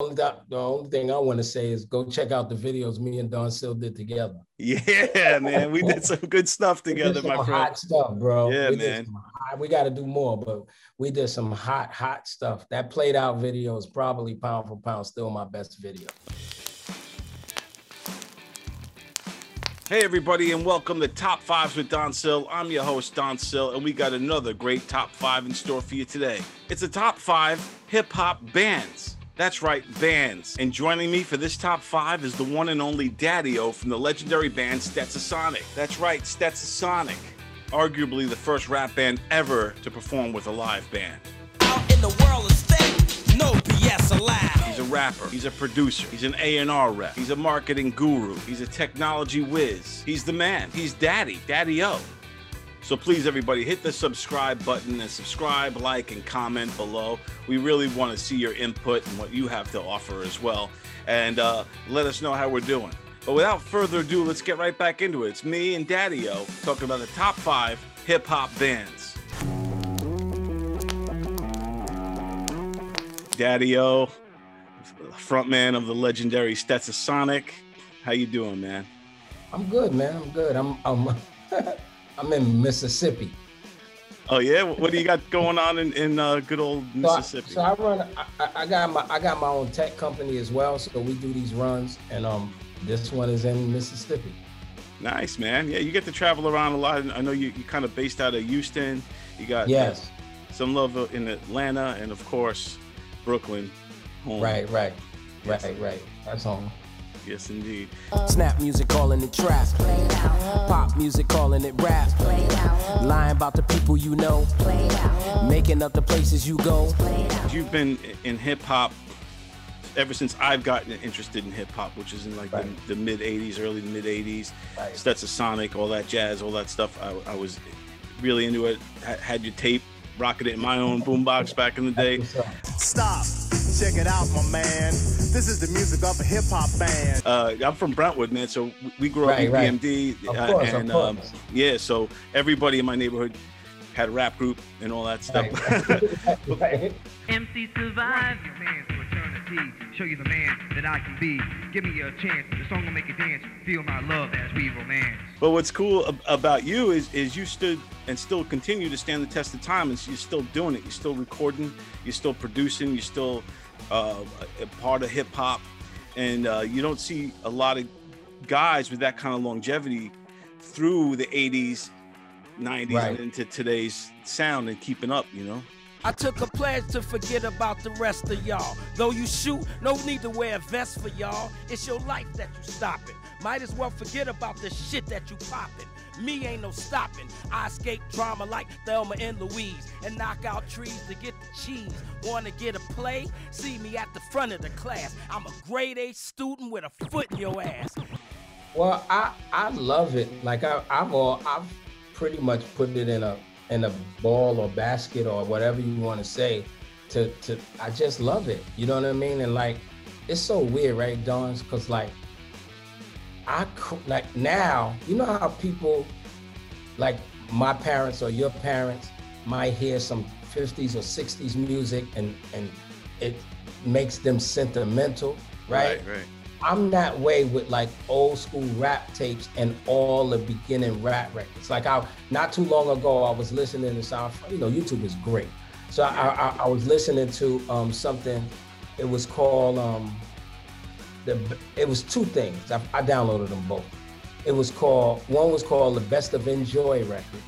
only, the only thing I want to say is go check out the videos me and Don Sill did together. Yeah, man, we did some good stuff together, my friend. Hot stuff, bro. Yeah, we man. Hot, we got to do more, but we did some hot, hot stuff. That played out video is probably pound for pound still my best video. Hey, everybody, and welcome to Top Fives with Don Sill. I'm your host, Don Sill, and we got another great top five in store for you today. It's a top five hip hop bands. That's right, bands. And joining me for this top five is the one and only Daddy O from the legendary band Stetsasonic. That's right, Stetsasonic. Arguably the first rap band ever to perform with a live band. Out in the world of state, no BS allowed. He's a rapper. He's a producer. He's an A&R rep. He's a marketing guru. He's a technology whiz. He's the man. He's Daddy, Daddy O. So please, everybody, hit the subscribe button and subscribe, like, and comment below. We really want to see your input and what you have to offer as well. And uh, let us know how we're doing. But without further ado, let's get right back into it. It's me and Daddy O talking about the top five hip hop bands. Daddy O, frontman of the legendary Stetsasonic. How you doing, man? I'm good, man. I'm good. I'm I'm I'm in Mississippi. Oh yeah, what do you got going on in, in uh, good old Mississippi? So I, so I run. I, I, got my I got my own tech company as well. So we do these runs, and um, this one is in Mississippi. Nice, man. Yeah, you get to travel around a lot. I know you you kind of based out of Houston. You got yes, uh, some love in Atlanta, and of course Brooklyn. Home. Right, right, yes. right, right. That's home. Yes, indeed. Uh, Snap music calling it trap. Pop music calling it rap. Lying about the people you know. Making up the places you go. You've been in hip hop ever since I've gotten interested in hip hop, which is in like right. the, the mid 80s, early mid 80s. Right. Stetsasonic, all that jazz, all that stuff. I, I was really into it. had your tape, rocking it in my own boombox back in the day. Stop. Check it out, my man. This is the music of a hip hop band. Uh, I'm from Brentwood, man. So we grew up right, in right. BMD, of uh, course, and um, yeah, so everybody in my neighborhood had a rap group and all that stuff. Right. MC survive your fans for eternity. Show you the man that I can be. Give me a chance. The song will make you dance. Feel my love as we romance. But what's cool about you is is you stood and still continue to stand the test of time, and you're still doing it. You're still recording. You're still producing. You're still uh, a part of hip hop, and uh, you don't see a lot of guys with that kind of longevity through the 80s, 90s, right. and into today's sound and keeping up. You know. I took a pledge to forget about the rest of y'all. Though you shoot, no need to wear a vest for y'all. It's your life that you stopping. Might as well forget about the shit that you popping. Me ain't no stopping. I escape drama like Thelma and Louise and knock out trees to get the cheese. Wanna get a play? See me at the front of the class. I'm a grade A student with a foot in your ass. Well, I I love it. Like I, I've all I've pretty much put it in a in a ball or basket or whatever you want to say. To to I just love it. You know what I mean? And like it's so weird, right, Don? Because like I like now, you know how people like my parents or your parents might hear some 50s or 60s music and and it makes them sentimental, right? Right, right. I'm that way with like old school rap tapes and all the beginning rap records. Like I, not too long ago, I was listening to sound. You know, YouTube is great. So I, I, I was listening to um, something. It was called um, the. It was two things. I, I downloaded them both. It was called one was called the Best of Enjoy Records,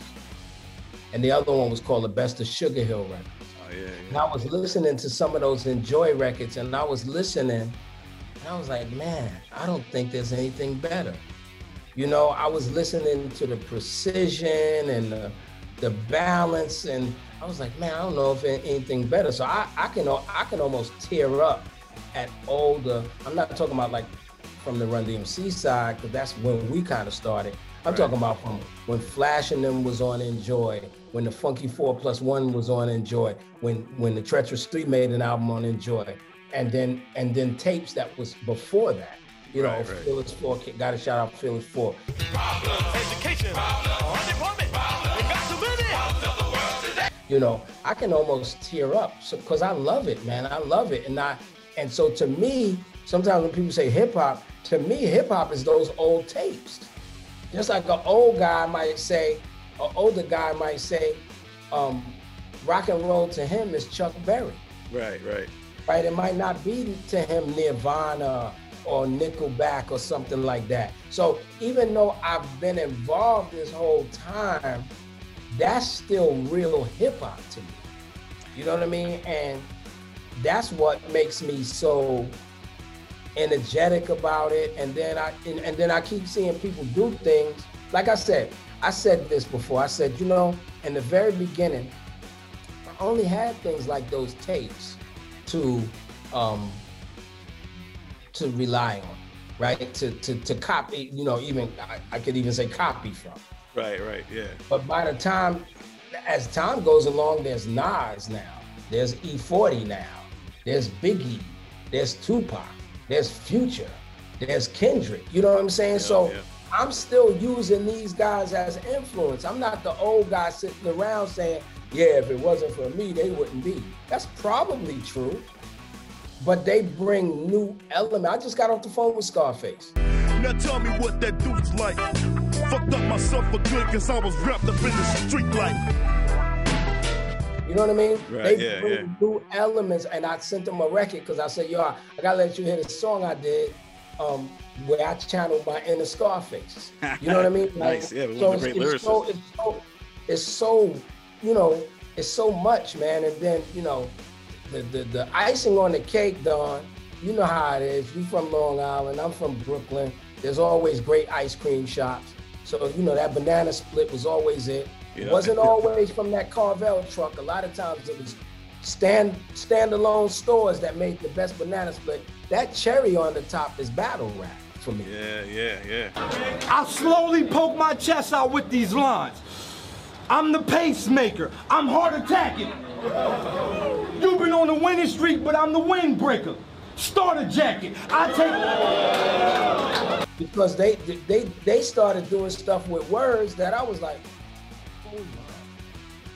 and the other one was called the Best of Sugar Hill Records. Oh yeah. yeah. And I was listening to some of those Enjoy records, and I was listening and I was like, man, I don't think there's anything better. You know, I was listening to the precision and the, the balance, and I was like, man, I don't know if anything better. So I, I can I can almost tear up at all the. I'm not talking about like from the Run DMC side, because that's when we kind of started. I'm right. talking about from when Flash and them was on Enjoy, when the Funky Four Plus One was on Enjoy, when when the Treacherous Three made an album on Enjoy, and then and then tapes that was before that. You know, right, right. Fearless Four got a shout out Fearless Four. You know, I can almost tear up so because I love it, man. I love it, and I and so to me, sometimes when people say hip hop, to me, hip hop is those old tapes. Just like an old guy might say, an older guy might say, um, rock and roll to him is Chuck Berry. Right, right. Right. It might not be to him Nirvana or Nickelback or something like that. So even though I've been involved this whole time, that's still real hip hop to me. You know what I mean? And that's what makes me so energetic about it. And then I and, and then I keep seeing people do things. Like I said, I said this before. I said, you know, in the very beginning, I only had things like those tapes to um, to rely on, right? To to to copy, you know, even I, I could even say copy from. Right, right, yeah. But by the time, as time goes along, there's Nas now, there's E40 now, there's Biggie, there's Tupac, there's Future, there's Kendrick. You know what I'm saying? Yeah, so yeah. I'm still using these guys as influence. I'm not the old guy sitting around saying, yeah, if it wasn't for me, they wouldn't be. That's probably true. But they bring new element. I just got off the phone with Scarface. Now tell me what that dude's like. Fucked up myself for good cause I was wrapped up in the street life. You know what I mean? Right, they yeah, bring yeah. new elements, and I sent them a record because I said, "Yo, I, gotta let you hear the song I did, um, where I channeled my inner Scarface." You know what I mean? Nice, yeah, one of so it's, it's so, it's so, it's so, you know, it's so much, man. And then you know, the the, the icing on the cake, Don. You know how it is. You from Long Island. I'm from Brooklyn. There's always great ice cream shops. So you know that banana split was always it. It Yeah. wasn't always from that Carvel truck. A lot of times it was stand standalone stores that made the best banana split. That cherry on the top is battle rap for me. Yeah, yeah, yeah. I slowly poke my chest out with these lines. I'm the pacemaker. I'm hard attacking. You've been on the winning streak, but I'm the windbreaker. Starter jacket. I take. because they they they started doing stuff with words that I was like, oh my,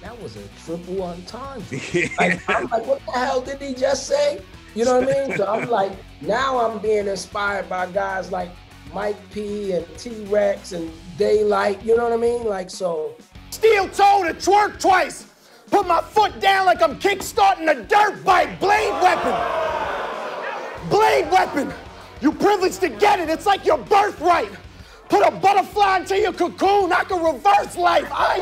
that was a triple entendre. like, I'm like, what the hell did he just say? You know what I mean? So I'm like, now I'm being inspired by guys like Mike P and T Rex and Daylyt. You know what I mean? Like so. Steel toe to twerk twice. Put my foot down like I'm kickstarting a dirt bike. Blade weapon. Blade weapon. You privileged to get it. It's like your birthright. Put a butterfly into your cocoon. I can reverse life. I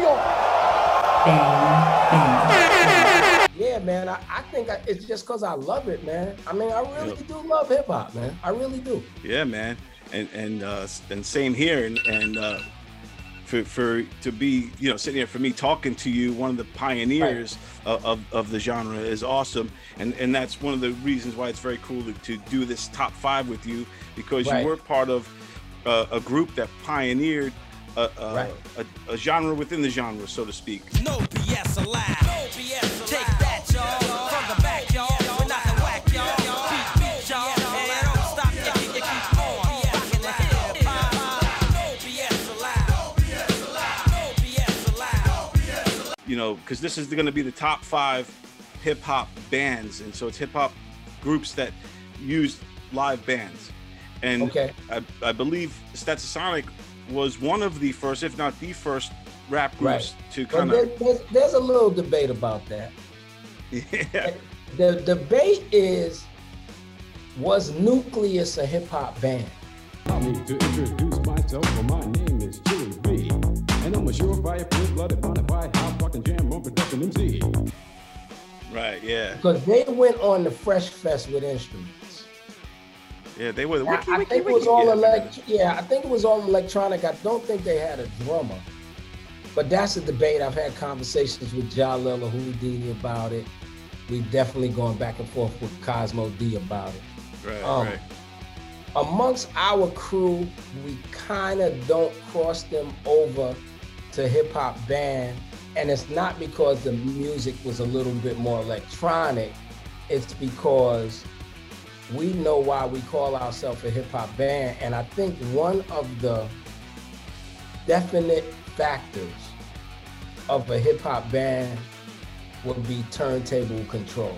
am. Yeah, man. I, I think I, it's just because I love it, man. I mean, I really Yep. do love hip hop, man. I really do. Yeah, man. And and uh and same here and and uh for for to be, you know, sitting here for me talking to you, one of the pioneers of, of, of the genre is awesome. And and that's one of the reasons why it's very cool to, to do this top five with you because Right. you were part of uh, a group that pioneered a, a, Right. a, a genre within the genre, so to speak. No BS allowed. No BS allowed. Take that, y'all. From the back, y'all. We're not the whack, y'all. Beat, beat, y'all. And don't stop, y'all. You keep on. Rockin' the hip hop. No BS allowed. No BS allowed. you know, because this is going to be the top five hip hop bands, and so it's hip hop groups that use live bands. And Okay. I, I believe Stetsasonic was one of the first, if not the first, rap groups to But kind there, of. there's, there's a little debate about that. Yeah. The debate is was Newcleus a hip hop band? Allow me to introduce myself, for my name is Chilly B. And I'm a surefire, full-blooded, bona fide, house fucking jam on production MC. Right. Yeah. Because they went on the Fresh Fest with instruments. Yeah. They were. the I, wiki, I wiki, think it was wiki. all Yeah, elect. Yeah, I think it was all electronic. I don't think they had a drummer. But that's a debate. I've had conversations with Jalil Whodini about it. We've definitely gone back and forth with Cozmo D about it. Right. Um, right. amongst our crew, we kind of don't cross them over to hip hop band. And it's not because the music was a little bit more electronic, it's because we know why we call ourselves a hip hop band. And I think one of the definite factors of a hip hop band would be turntable control.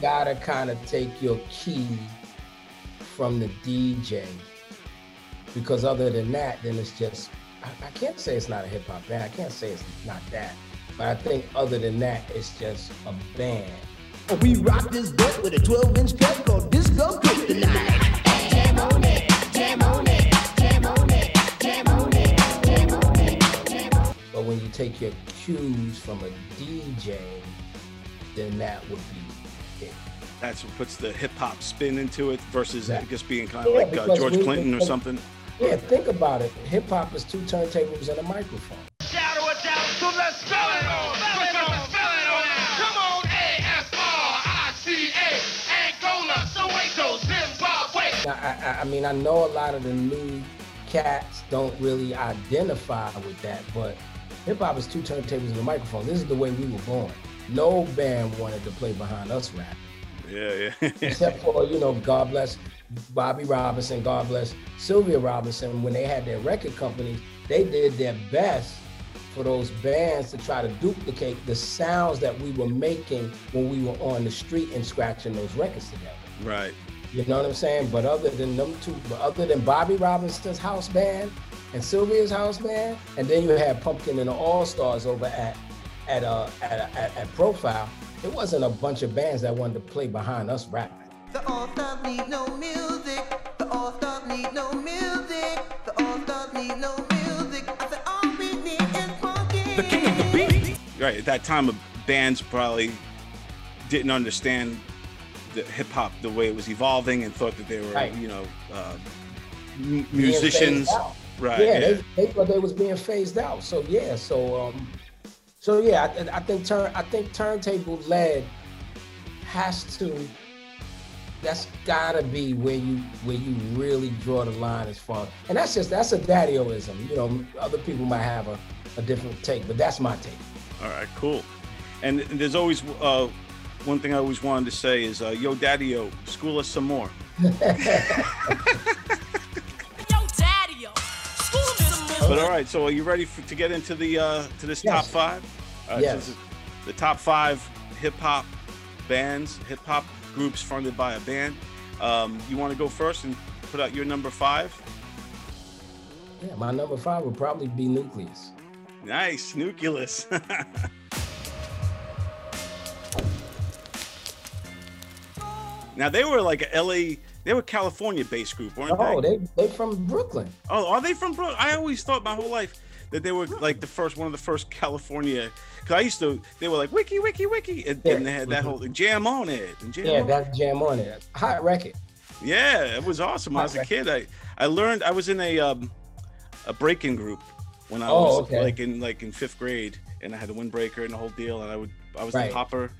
Gotta kind of take your key from the DJ because other than that, then it's just I, I can't say it's not a hip hop band. I can't say it's not that. But I think other than that, it's just a band. We rock this boat with a 12 inch cut called Disco Kryptonite. Jam on it, jam on it, jam on it, jam on it, jam on it, jam on it. But when you take your cues from a DJ, then that would be it. That's what puts the hip hop spin into it versus Yeah. it just being kind of Yeah, like uh, George we- Clinton or something. Yeah, think about it. Hip hop is two turntables and a microphone. It down, so let's spell it on. Spell on, it. Come on, A-S-R-I-C-A, Angola, Soweto, Zimbabwe. Now, I, I, I mean, I know a lot of the new cats don't really identify with that, but hip hop is two turntables and a microphone. This is the way we were born. No band wanted to play behind us rap. Yeah, yeah. except for you know god bless bobby robinson god bless sylvia robinson when they had their record companies they did their best for those bands to try to duplicate the sounds that we were making when we were on the street and scratching those records together right. you know what i'm saying but other than them two but other than bobby robinson's house band and sylvia's house band and then you had pumpkin and the all-stars over at at uh at, at, at profile it wasn't a bunch of bands that wanted to play behind us rapping The all stars need no music. The all stars need no music. The all stars need no music. I said all we need is funky. The king of the beat. Right. At that time, bands probably didn't understand the hip hop the way it was evolving and thought that they were, Right. you know, uh, musicians. Right. Yeah, Yeah. They, they thought they was being phased out. So yeah, so um, so yeah, I, I think turn I think turntable led has to. That's gotta be where you where you really draw the line as far, and that's just that's a daddy-oism. You know, other people might have a, a different take, but that's my take. All right. Cool. And there's always uh, one thing I always wanted to say is, uh, "Yo, Daddy, yo, school us some more." Yo, daddy, yo. School him some more. But all right, so are you ready for, to get into the uh, to this top five? Right, Yes. the top five hip hop bands, hip hop groups funded by a band. Um, you want to go first and put out your number five? Yeah, my number five would probably be Newcleus. Nice, Newcleus. now they were like a LA, they were California-based group, weren't they? Oh, they? they they from Brooklyn. Oh, are they from Brooklyn? I always thought my whole life that they were like the first, one of the first California. Because I used to, they were like wiki, wiki, wiki, and, and they had that whole jam on it. And jam Yeah, on that jam on it. Hot record. Yeah, it was awesome. When I was a kid, I I learned I was in a um a breaking group when I Oh, was okay. like in like in fifth grade, and I had a windbreaker and the whole deal, and I would I was Right. the hopper.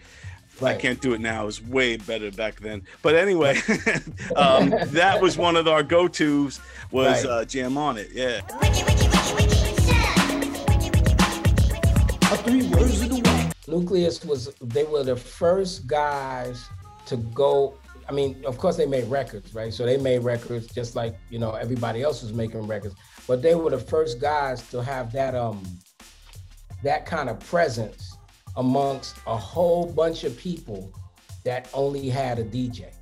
I can't do it now. It was way better back then. But anyway, um, that was one of our go-tos was Right. uh, jam on it. Yeah. Three words of the way. Newcleus was they were the first guys to go. I mean, of course they made records, right? So they made records just like you know everybody else was making records, but they were the first guys to have that um that kind of presence amongst a whole bunch of people that only had a DJ.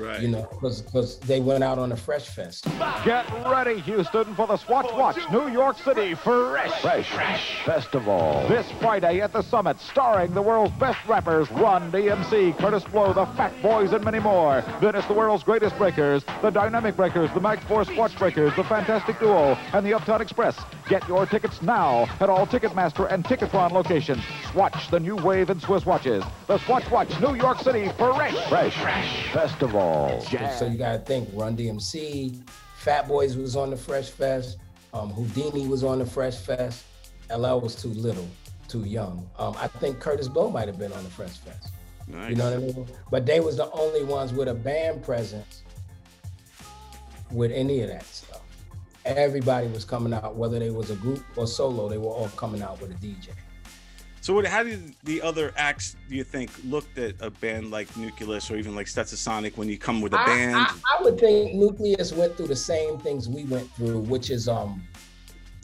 Right. You know, because they went out on a Fresh Fest. Get ready, Houston, for the Swatch Watch New York City Fresh Fresh, Festival. This Friday at the Summit, starring the world's best rappers, Run DMC, Kurtis Blow, the Fat Boys, and many more. Then it's the world's greatest breakers, the Dynamic Breakers, the Mag Force Watch Breakers, the Fantastic Duo, and the Uptown Express. Get your tickets now at all Ticketmaster and Ticketron locations. Swatch the new wave in Swiss watches. The Swatch Watch New York City Fresh Fresh Festival. So you gotta think Run DMC, Fat Boys was on the Fresh Fest, um, Whodini was on the Fresh Fest, LL was too little, too young. Um, I think Kurtis Blow might have been on the Fresh Fest. Nice. You know what I mean? But they was the only ones with a band presence with any of that stuff. Everybody was coming out, whether they was a group or solo, they were all coming out with a DJ. So, what, how did the other acts do you think looked at a band like Newcleus or even like Stetsasonic when you come with a I- band? I, I would think Newcleus went through the same things we went through, which is um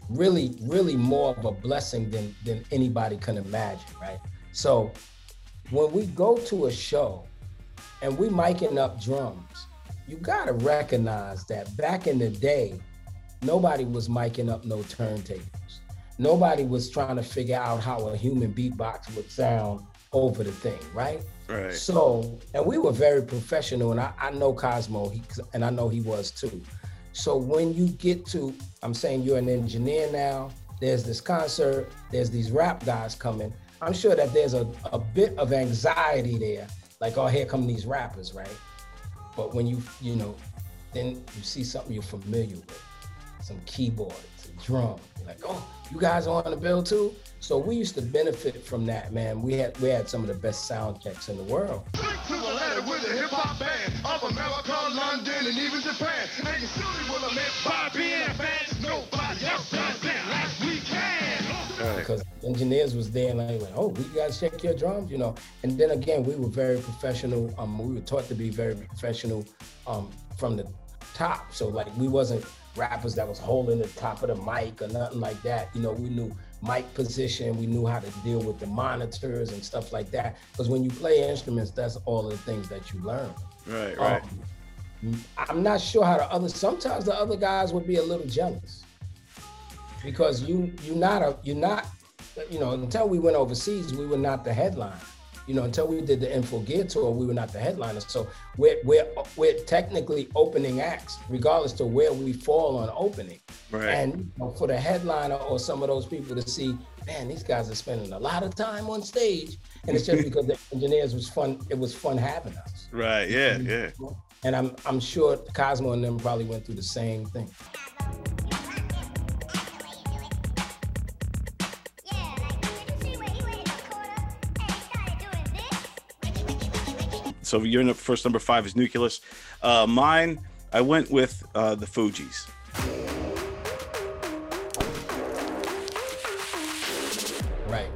really, really more of a blessing than than anybody can imagine, right? So when we go to a show and we miking up drums, you gotta recognize that back in the day, nobody was miking up no turntables. Nobody was trying to figure out how a human beatbox would sound over the thing, right? Right. So, and we were very professional, and I, I know Cozmo, he, and I know he was too. So when you get to, I'm saying you're an engineer now. There's this concert. There's these rap guys coming. I'm sure that there's a, a bit of anxiety there, like, oh, here come these rappers, right? But when you, you know, then you see something you're familiar with, some keyboards, a drum. Like, oh, you guys are on the bill too. So we used to benefit from that, man. We had we had some of the best sound checks in the world. to the ladder with a hip hop band of America, London, and even Japan. And you surely will admit by being a nobody else does that like we can. because engineers was there and they went, oh, we gotta check your drums, you know. And then again, we were very professional. Um, we were taught to be very professional um, from the top. So like we wasn't rappers that was holding the top of the mic or nothing like that. You know, we knew mic position, we knew how to deal with the monitors and stuff like that. Because when you play instruments, that's all the things that you learn. Right, right. Um, I'm not sure how the other. Sometimes the other guys would be a little jealous because you you're not a you're not you know until we went overseas we were not the headline. You know until we did the Info Gear tour we were not the headliner. So we're we're we're technically opening acts regardless to where we fall on opening. Right. And you know, for the headliner or some of those people to see, man, these guys are spending a lot of time on stage, and it's just because the engineers was fun. It was fun having us. Right. Yeah. Yeah. And I'm I'm sure Cozmo and them probably went through the same thing. So your first number five is Newcleus. Uh, mine, I went with uh, the Fugees. Right.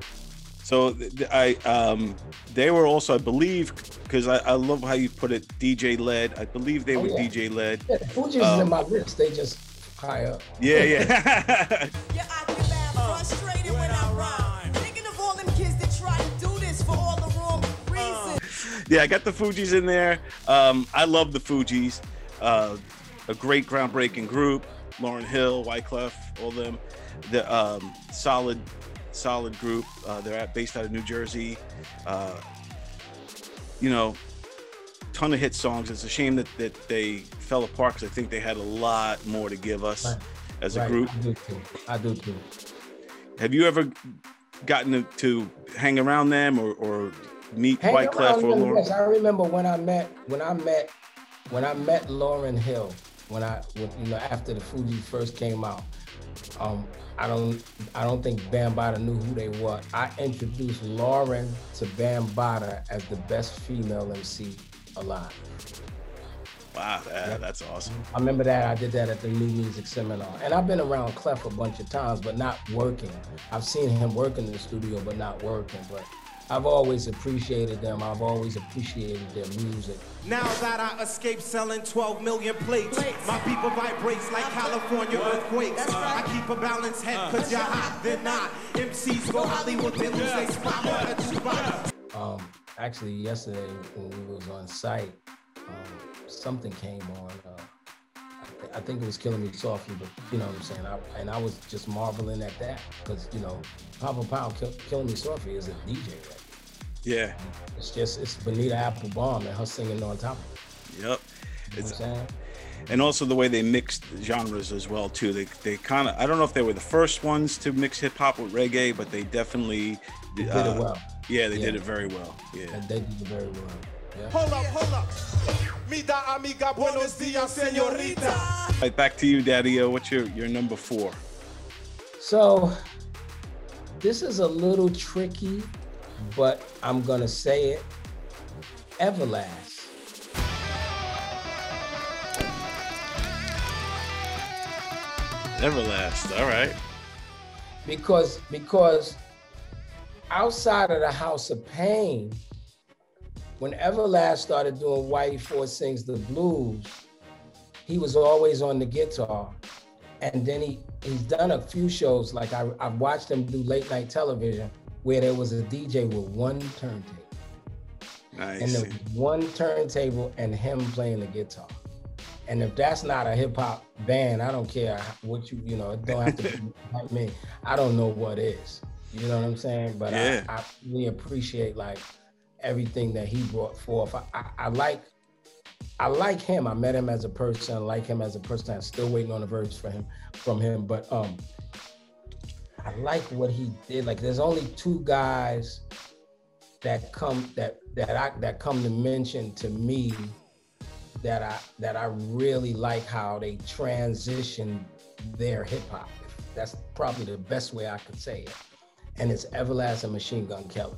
So th- th- I, um, they were also, I believe, because I, I love how you put it, DJ led. I believe they Oh, were yeah. DJ led. Yeah, the Fugees is Um, in my list. They just high up. Yeah, yeah. yeah, I got the Fugees in there. Um, I love the Fugees. Uh, a great groundbreaking group. Lauryn Hill, Wyclef, all them. The um, solid, solid group. Uh, they're at, based out of New Jersey. Uh, you know, ton of hit songs. It's a shame that, that they fell apart because I think they had a lot more to give us Right. as a Right, group. I do too. I do too. Have you ever gotten to, to hang around them or, or meet Hang Wyclef around or Lauren? yes, I remember when I met when I met when I met Lauryn Hill when I when, you know after the Fuji first came out. Um, I don't I don't think Bambaataa knew who they were. I introduced Lauren to Bambaataa as the best female MC alive. Wow, that- that's awesome. I remember that I did that at the New Music Seminar. And I've been around Clef a bunch of times, but not working. I've seen him work in the studio, but not working. But I've always appreciated them. I've always appreciated their music. Now that I escaped selling 12 million plates, my people vibrates like California earthquakes. I keep a balanced head cause you're hot, they're not. MCs go Hollywood, they lose their spot on the spot. Um, actually, yesterday when we was on site, um, something came on. Uh, I, th- I think it was Killing Me Softly, but you know what I'm saying. I, and I was just marveling at that because you know, Papa Pound Kill, Killing Me Softly is a DJ. Right? Yeah. It's just it's Bonita Applebum and her singing on top of Yep. You know It's, what and also the way they mixed genres as well too. They they kind of I don't know if they were the first ones to mix hip hop with reggae, but they definitely They did uh, it well. Yeah, they did it very well. Yeah. And they did it very well. Yeah. Hold up, hold up. Mi da amiga, buenos dias, señorita. Right, back to you, Daddy. What's your your number four? So this is a little tricky, but I'm gonna say it. Everlast. Everlast. All right. because because outside of the House of Pain, when Everlast started doing Whitey Ford Sings the Blues, he was always on the guitar. And then he he's done a few shows, like I, I've watched him do late night television, where there was a DJ with one turntable. I and see. the one turntable and him playing the guitar. And if that's not a hip hop band, I don't care what you, you know, it don't have to be like me. I don't know what is. You know what I'm saying? But Yeah. I, I really appreciate like everything that he brought forth. I, I, I like I like him. I met him as a person. I like him as a person. I'm still waiting on a verse for him from him. But um I like what he did. Like there's only two guys that come that that I that come to mention to me that I that I really like how they transition their hip hop. That's probably the best way I could say it. And it's Everlast Machine Gun Kelly.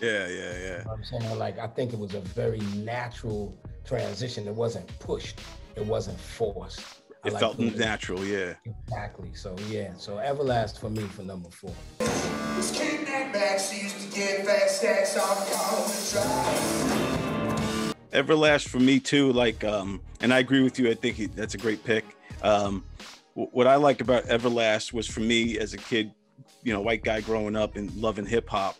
Yeah, yeah, yeah. You know what I'm saying? Like I think it was a very natural transition. It wasn't pushed. It wasn't forced. I It like felt the- natural, yeah. Exactly. So yeah. So Everlast for me for number four. This kid named Max, used to get fat stacks off. Everlast for me too. Like, um, and I agree with you. I think he, that's a great pick. Um, wh- what I like about Everlast was for me as a kid, you know, white guy growing up and loving hip hop.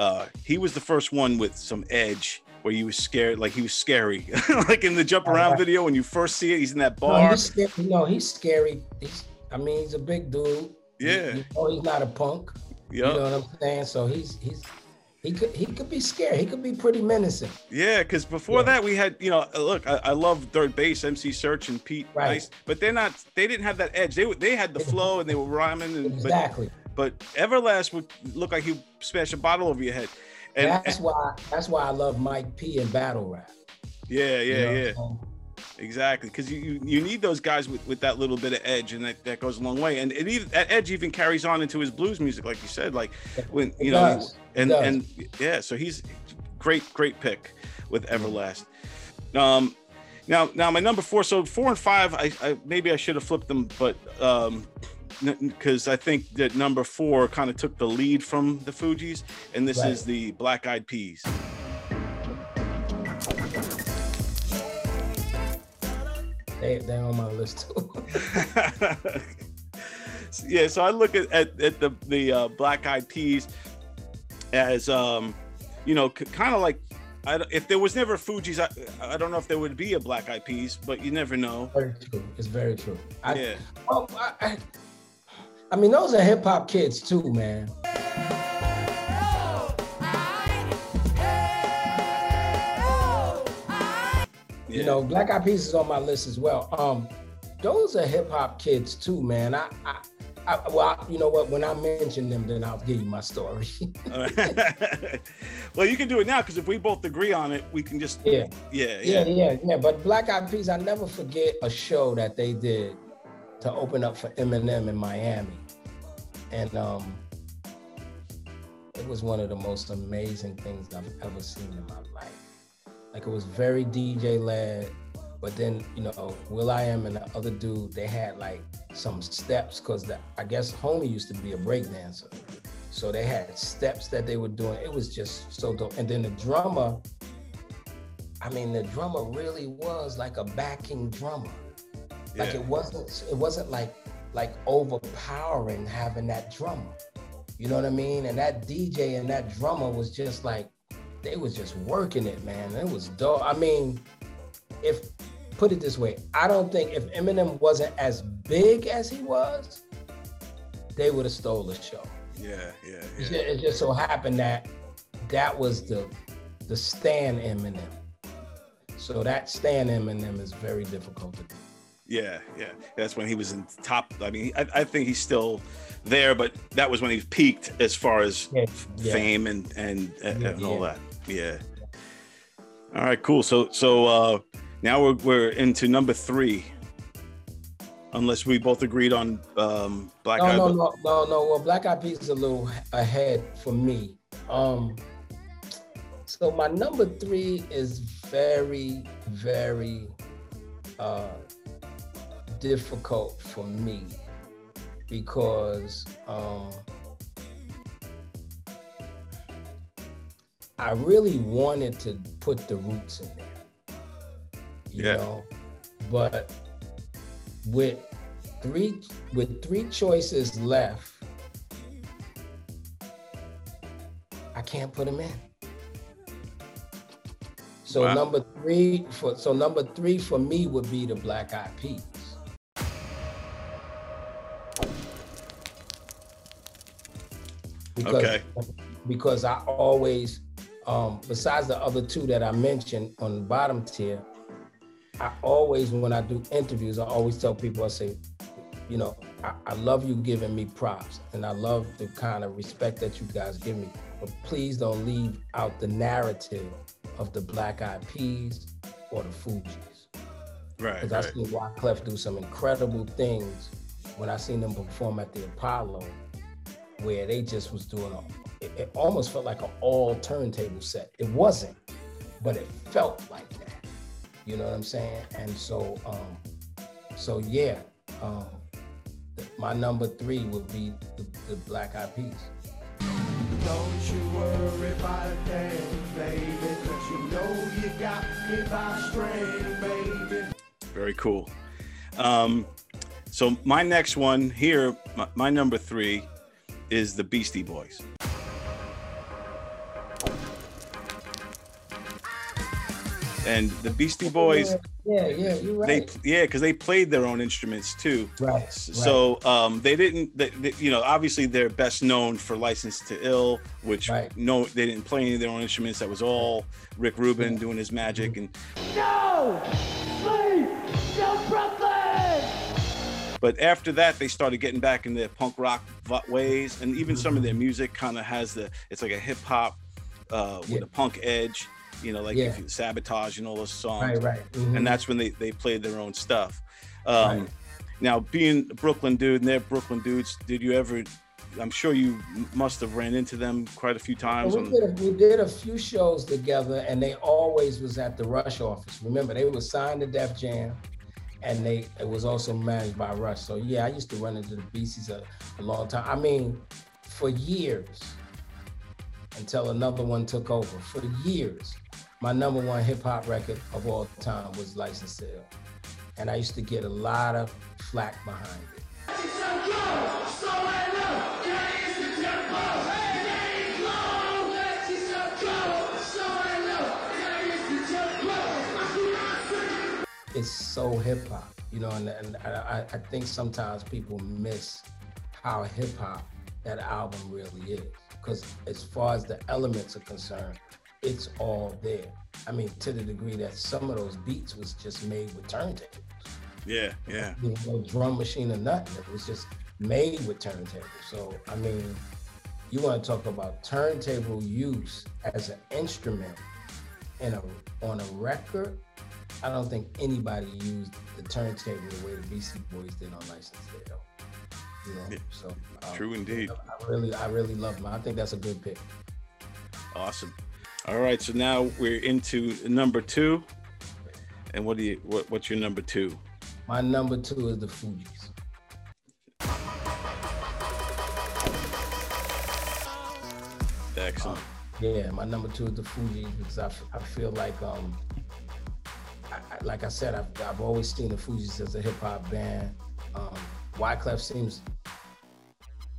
Uh, he was the first one with some edge where you was scared, like he was scary, like in the jump around video when you first see it. He's in that No, bar. he's. No, he's scary. He's, I mean, he's a big dude. Yeah. You know, he's not a punk. You know what I'm saying? So he's he's he could he could be scary. He could be pretty menacing. Yeah, because before that we had, you know, uh, look, I, I love 3rd Bass, MC Serch and Pete Right. Nice, but they're not. They didn't have that edge. They they had the flow and they were rhyming. And, Exactly. But, Everlast would look like he smashed a bottle over your head. And that's why that's why I love Mike P and battle rap. yeah, You yeah, know, yeah, exactly. Because you, you you need those guys with, with that little bit of edge, and that, that goes a long way. And it even, that edge even carries on into his blues music, like you said, like when It you know, does. And and yeah. So he's great, great pick with Everlast. Um, now, now my number four. So four and five, I, I maybe I should have flipped them, but um, because I think that number four kind of took the lead from the Fugees, and this Right. is the Black Eyed Peas. They they're on my list too. yeah, so I look at, at, at the the uh, Black Eyed Peas as um, you know, c- kind of like I, if there was never Fugees, I, I don't know if there would be a Black Eyed Peas, but you never know. Very true. It's very true. I, Yeah. Well, I, I, I mean, those are hip hop kids too, man. You know, Black Eyed Peas is on my list as well. Um, those are hip hop kids too, man. I, I, I, well, you know what? When I mention them, then I'll give you my story. well, you can do it now because if we both agree on it, we can just Yeah. yeah, yeah, yeah. yeah, yeah. But Black Eyed Peas, I never forget a show that they did to open up for Eminem in Miami, and um, it was one of the most amazing things I've ever seen in my life. Like it was very DJ led, but then you know will.i.am and the other dude they had like some steps because I guess Homie used to be a break dancer, so they had steps that they were doing. It was just so dope. And then the drummer, I mean, the drummer really was like a backing drummer. Like it wasn't it wasn't like like overpowering having that drummer. You know what I mean? And that DJ and that drummer was just like they was just working it, man. It was dope. I mean, if put it this way, I don't think if Eminem wasn't as big as he was, they would have stole the show. Yeah, yeah, It ju- yeah. It just so happened that that was the the Stan Eminem. So that Stan Eminem is very difficult to do. Yeah, yeah. That's when he was in top. I mean, I, I think he's still there, but that was when he peaked as far as Yeah, yeah. fame and and, and, and all Yeah. that. Yeah. All right, cool. So so uh now we're we're into number three. Unless we both agreed on um Black no, Eyed no, no, no, no. Well, Black Eyed Peas is a little ahead for me. Um, so my number three is very, very uh, difficult for me because um, I really wanted to put the roots in there. You Yeah. know, but with three with three choices left, I can't put them in. So Wow. number three for so number three for me would be the Black Eyed Peas. Because, Okay. Because I always, um, besides the other two that I mentioned on the bottom tier, I always, when I do interviews, I always tell people, I say, you know, I, I love you giving me props and I love the kind of respect that you guys give me. But please don't leave out the narrative of the Black Eyed Peas or the Fugees. Right, Because I seen Wyclef do some incredible things when I seen them perform at the Apollo, where they just was doing a, it, it almost felt like an all turntable set. It wasn't, but it felt like that. You know what I'm saying? And so, um, so yeah, um, th- my number three would be the, the Black Eyed Peas. Don't you worry about a thing, baby, cause you know you got me by string, baby. Very cool. Um, so my next one here, my, my number three, is the Beastie Boys. And the Beastie Boys, Yeah, yeah, you're right. they yeah, because they played their own instruments too. Right, S- So um, they didn't, they, they- you know, obviously they're best known for License to Ill, which no, they didn't play any of their own instruments. That was all Rick Rubin doing his magic and No! Sleep! No Brooklyn! But after that, they started getting back in their punk rock ways, and even some of their music kind of has the it's like a hip hop uh, with a punk edge, you know, like Yeah. if you sabotage and all those songs. Right, right. Mhm. And that's when they they played their own stuff. Um, Right. Now, being a Brooklyn dude, and they're Brooklyn dudes, did you ever? I'm sure you must have ran into them quite a few times. we, on- did a, we did a few shows together, and they always was at the Rush office. Remember, they were signed to Def Jam, and they it was also managed by Rush. So yeah, I used to run into the Beasties a, a long time. I mean, for years, until another one took over. For years, my number one hip hop record of all time was License to Ill, and I used to get a lot of flack behind it. It's so hip hop, you know, and, and I, I think sometimes people miss how hip hop that album really is. Because as far as the elements are concerned, it's all there. I mean, to the degree that some of those beats was just made with turntables. yeah, yeah. You know, no drum machine or nothing. It was just made with turntables. So I mean, you want to talk about turntable use as an instrument in a on a record? I don't think anybody used the turntable the way the Beastie Boys did on License to Ill. You know, so um, True indeed. I really, I really love them. I think that's a good pick. Awesome. All right, so now we're into number two. And what do you what, what's your number two? My number two is the Fugees. Excellent. Yeah, my number two is the Fugees because I, f- I feel like um I, like I said I've, I've always seen the Fugees as a hip hop band. Um, Wyclef seems,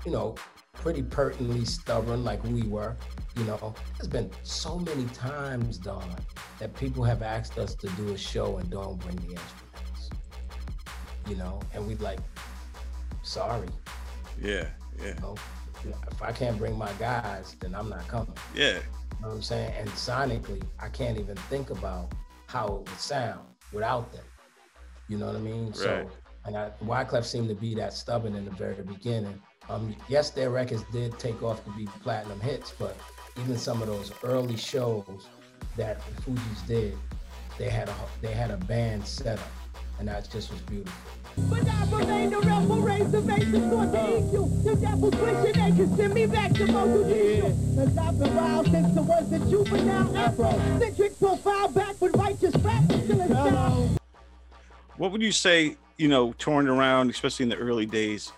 you know, pretty pertinently stubborn like we were. You know, there's been so many times, Don, that people have asked us to do a show and don't bring the instruments. You know, and we'd like, sorry. Yeah, yeah. You know, if I can't bring my guys, then I'm not coming. Yeah. You know what I'm saying? And sonically, I can't even think about how it would sound without them. You know what I mean? So, and I, Wyclef seemed to be that stubborn in the very beginning. Um, yes, their records did take off to be platinum hits, but even some of those early shows that the Fugees did, they had a they had a band set up, and that just was beautiful. But I remain a rebel, raise the basis for the EQ. The devil's wishing they can send me back to Motor Diesel. Cause I've been wild since I was a juvenile Afro-centric profile back What would you say, you know, touring around, especially in the early days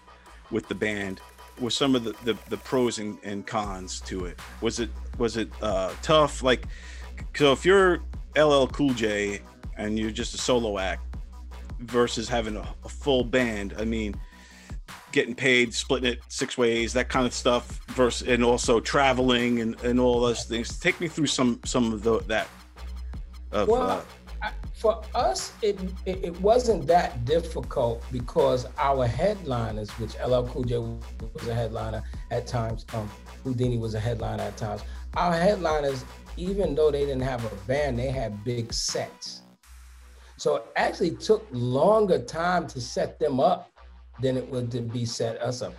with the band, were some of the, the, the pros and, and cons to it? Was it was it uh, tough? Like, so if you're LL Cool J and you're just a solo act, versus having a, a full band. I mean, getting paid, splitting it six ways, that kind of stuff. Versus and also traveling and, and all those things. Take me through some some of the, that. Of, Well, uh, for us, it, it it wasn't that difficult because our headliners, which LL Cool J was a headliner at times, um, Whodini was a headliner at times. Our headliners, even though they didn't have a band, they had big sets. So it actually took longer time to set them up than it would to be set us up.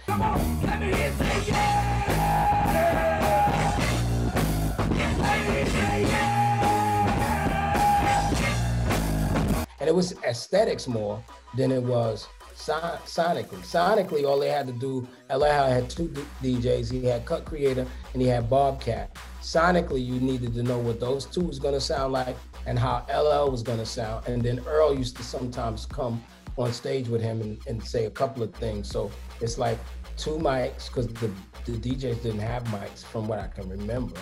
It was aesthetics more than it was son- sonically. Sonically, all they had to do, LA had two D- DJs. He had Cut Creator and he had Bobcat. Sonically, you needed to know what those two was gonna sound like and how LL was gonna sound. And then Earl used to sometimes come on stage with him and, and say a couple of things. So it's like two mics because the, the DJs didn't have mics from what I can remember.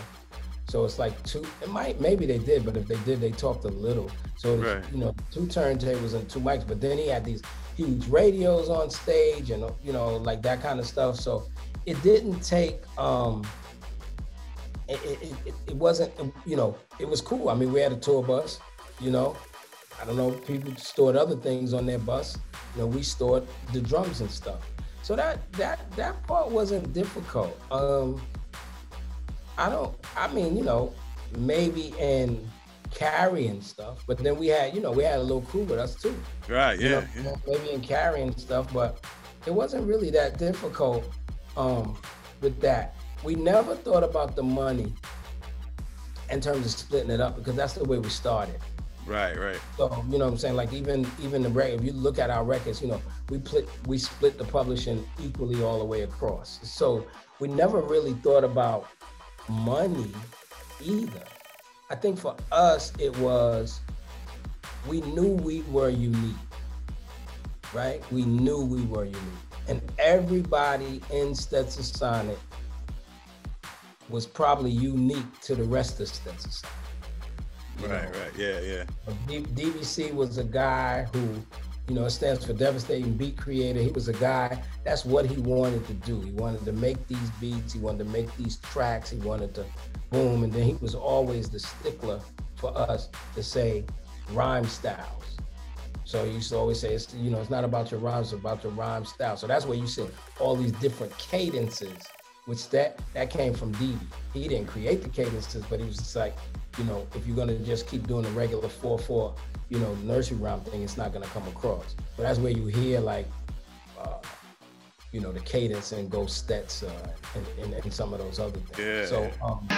So it's like two. It might maybe they did, but if they did, they talked a little. So it's, Right. you know, two turntables and two mics. But then he had these huge radios on stage and you know like that kind of stuff. So it didn't take. um it, it, it, it wasn't you know it was cool. I mean we had a tour bus. You know, I don't know people stored other things on their bus. You know we stored the drums and stuff. So that that that part wasn't difficult. Um I don't. I mean, you know, maybe in carrying stuff, but then we had, you know, we had a little crew with us too. right, You yeah, know, yeah. Maybe in carrying stuff, but it wasn't really that difficult um, with that. We never thought about the money in terms of splitting it up because that's the way we started. Right, right. So you know what I'm saying? Like even even the record, if you look at our records, you know, we split we split the publishing equally all the way across. So we never really thought about money either. I think for us it was we knew we were unique. Right? We knew we were unique. And everybody in Stetsasonic was probably unique to the rest of Stetsasonic. Right, know. right. Yeah, yeah. DBC was a guy who, you know, it stands for Devastating Beat Creator. He was a guy, that's what he wanted to do. He wanted to make these beats, he wanted to make these tracks, he wanted to boom. And then he was always the stickler for us to say rhyme styles. So he used to always say, it's, you know, it's not about your rhymes, it's about your rhyme style. So that's where you see all these different cadences, which that that came from DB. He didn't create the cadences, but he was just like, you know, if you're gonna just keep doing the regular four four, you know, nursery rhyme thing, it's not gonna come across. But that's where you hear like, uh, you know, the cadence and Go Stetsa uh, and, and, and some of those other things. Yeah. So um,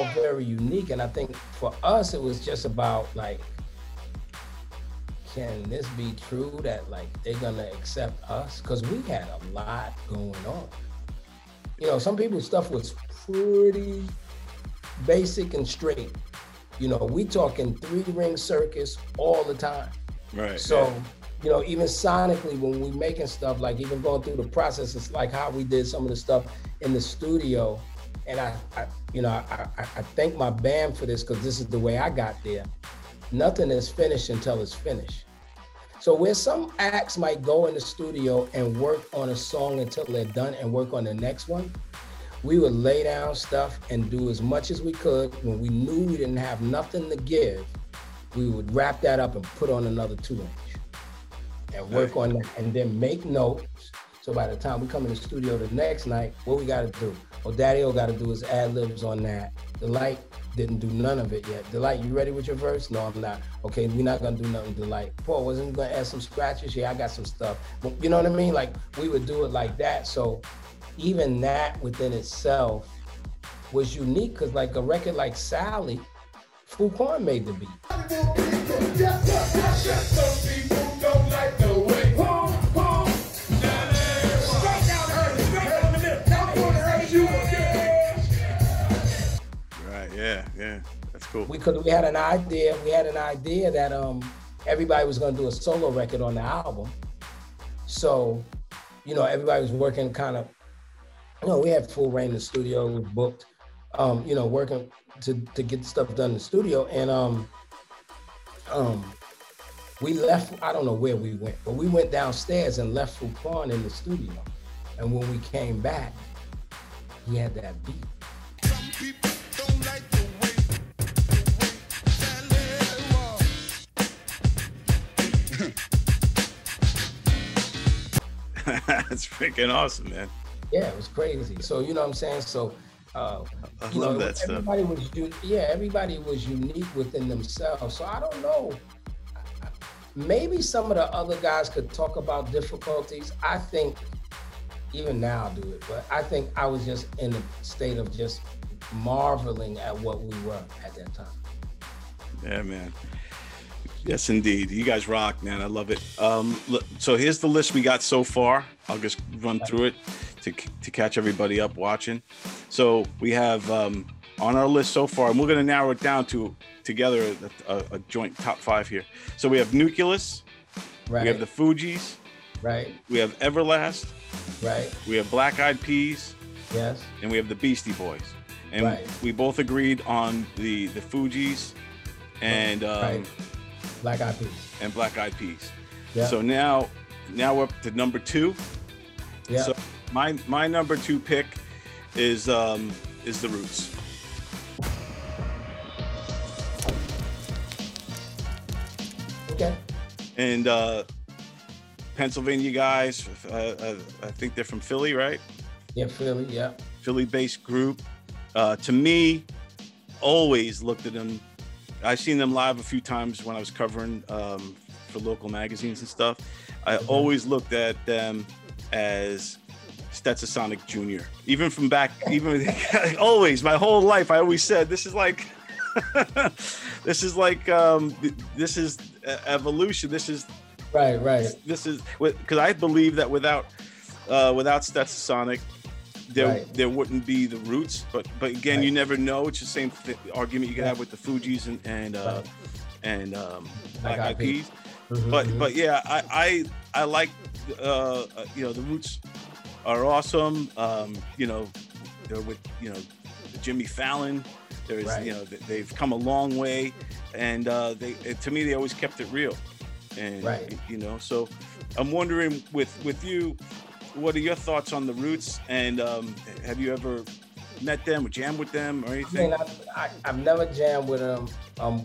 all very unique, and I think for us it was just about like, can this be true that like they're gonna accept us? Because we had a lot going on. You know, some people's stuff was pretty basic and straight. You know, we talking three ring circus all the time. Right. So, you know, even sonically, when we making stuff, like even going through the process, it's like how we did some of the stuff in the studio. And I, I you know, I, I, I thank my band for this because this is the way I got there. Nothing is finished until it's finished. So where some acts might go in the studio and work on a song until they're done and work on the next one, we would lay down stuff and do as much as we could. When we knew we didn't have nothing to give, we would wrap that up and put on another two inch and work on that and then make notes. So by the time we come in the studio the next night, what we got to do? Well, Daddy O got to do his ad libs on that. Delite didn't do none of it yet. Delite, you ready with your verse? No, I'm not. Okay, we're not gonna do nothing. Delite. Paul wasn't gonna add some scratches. Yeah, I got some stuff. But you know what I mean? Like we would do it like that. So even that within itself was unique because like a record like Sally, Frukwan made the beat. Yeah. Yeah. That's cool. We could we had an idea, we had an idea that um everybody was gonna do a solo record on the album. So, you know, everybody was working kind of No, we had full reign in the studio, we booked, um, you know, working to to get stuff done in the studio. And um um we left, I don't know where we went, but we went downstairs and left Frukwan in the studio. And when we came back, he had that beat. That's freaking awesome, man. Yeah, it was crazy. So you know what I'm saying? So uh I you love know, that stuff. was u- yeah, everybody was unique within themselves. So I don't know. Maybe some of the other guys could talk about difficulties. I think even now I'll do it, but I think I was just in a state of just marveling at what we were at that time. Yeah, man. Yes, indeed. You guys rock, man. I love it. Um, look, so here's the list we got so far. I'll just run through it to, to catch everybody up watching. So we have um, on our list so far, and we're going to narrow it down to together a, a, a joint top five here. So we have Newcleus, Right. we have the Fugees, Right, we have Everlast, right, we have Black Eyed Peas, yes, and we have the Beastie Boys. And Right. we both agreed on the the Fugees and um, right. Black Eyed Peas. and Black Eyed Peas. Yeah. So now, now we're up to number two. Yeah. So my my number two pick is um is the Roots. Okay. And uh Pennsylvania guys, uh, uh, I think they're from Philly, right? Yeah, Philly, yeah. Philly-based group. Uh, to me, always looked at them. I've seen them live a few times when I was covering um, for local magazines and stuff. I always looked at them as Stetsasonic Jr. Even from back, even always, my whole life, I always said this is like, this is like, um, this is evolution. This is Right, right. this is because I believe that without uh, without Stetsasonic, there Right. there wouldn't be the roots. But but again, you never know. It's the same th- argument you could have with the Fugees and and uh, and um, Black Eyed Peas. Mhm, But mhm. but yeah, I I I like uh, uh, you know the roots are awesome. Um, you know they're with you know Jimmy Fallon. There's Right. you know they've come a long way, and uh, they to me they always kept it real. And Right. you know, so I'm wondering with with you, what are your thoughts on the roots? And um, have you ever met them or jammed with them or I anything? mean, I, I, I've never jammed with them. Um,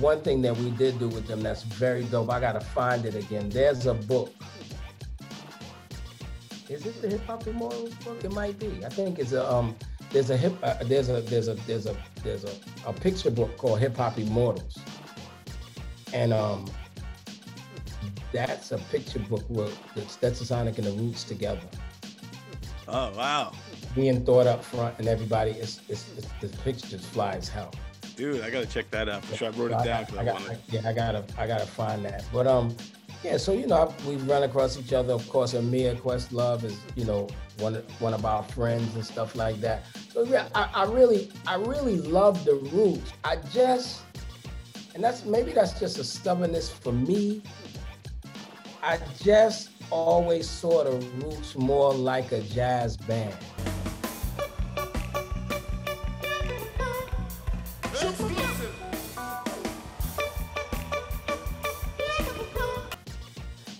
one thing that we did do with them that's very dope. I gotta find it again. There's a book. Is it the Hip Hop Immortals book? It might be. I think it's a um. There's a hip. Uh, there's a there's a there's a there's a, a picture book called Hip Hop Immortals, and um. That's a picture book with the Stetsasonic and the Roots together. Oh wow, Being thought up front and everybody, it's, it's, it's the picture just fly as hell. dude, I gotta check that out for sure. I wrote it down because I I, got, want to. yeah, I gotta, I gotta find that. But um, yeah. So you know, we run across each other. Of course, Ahmir Questlove is you know one one of our friends and stuff like that. So yeah, I, I really, I really love the roots. I just, and that's maybe that's just a stubbornness for me. I just always saw the roots more like a jazz band.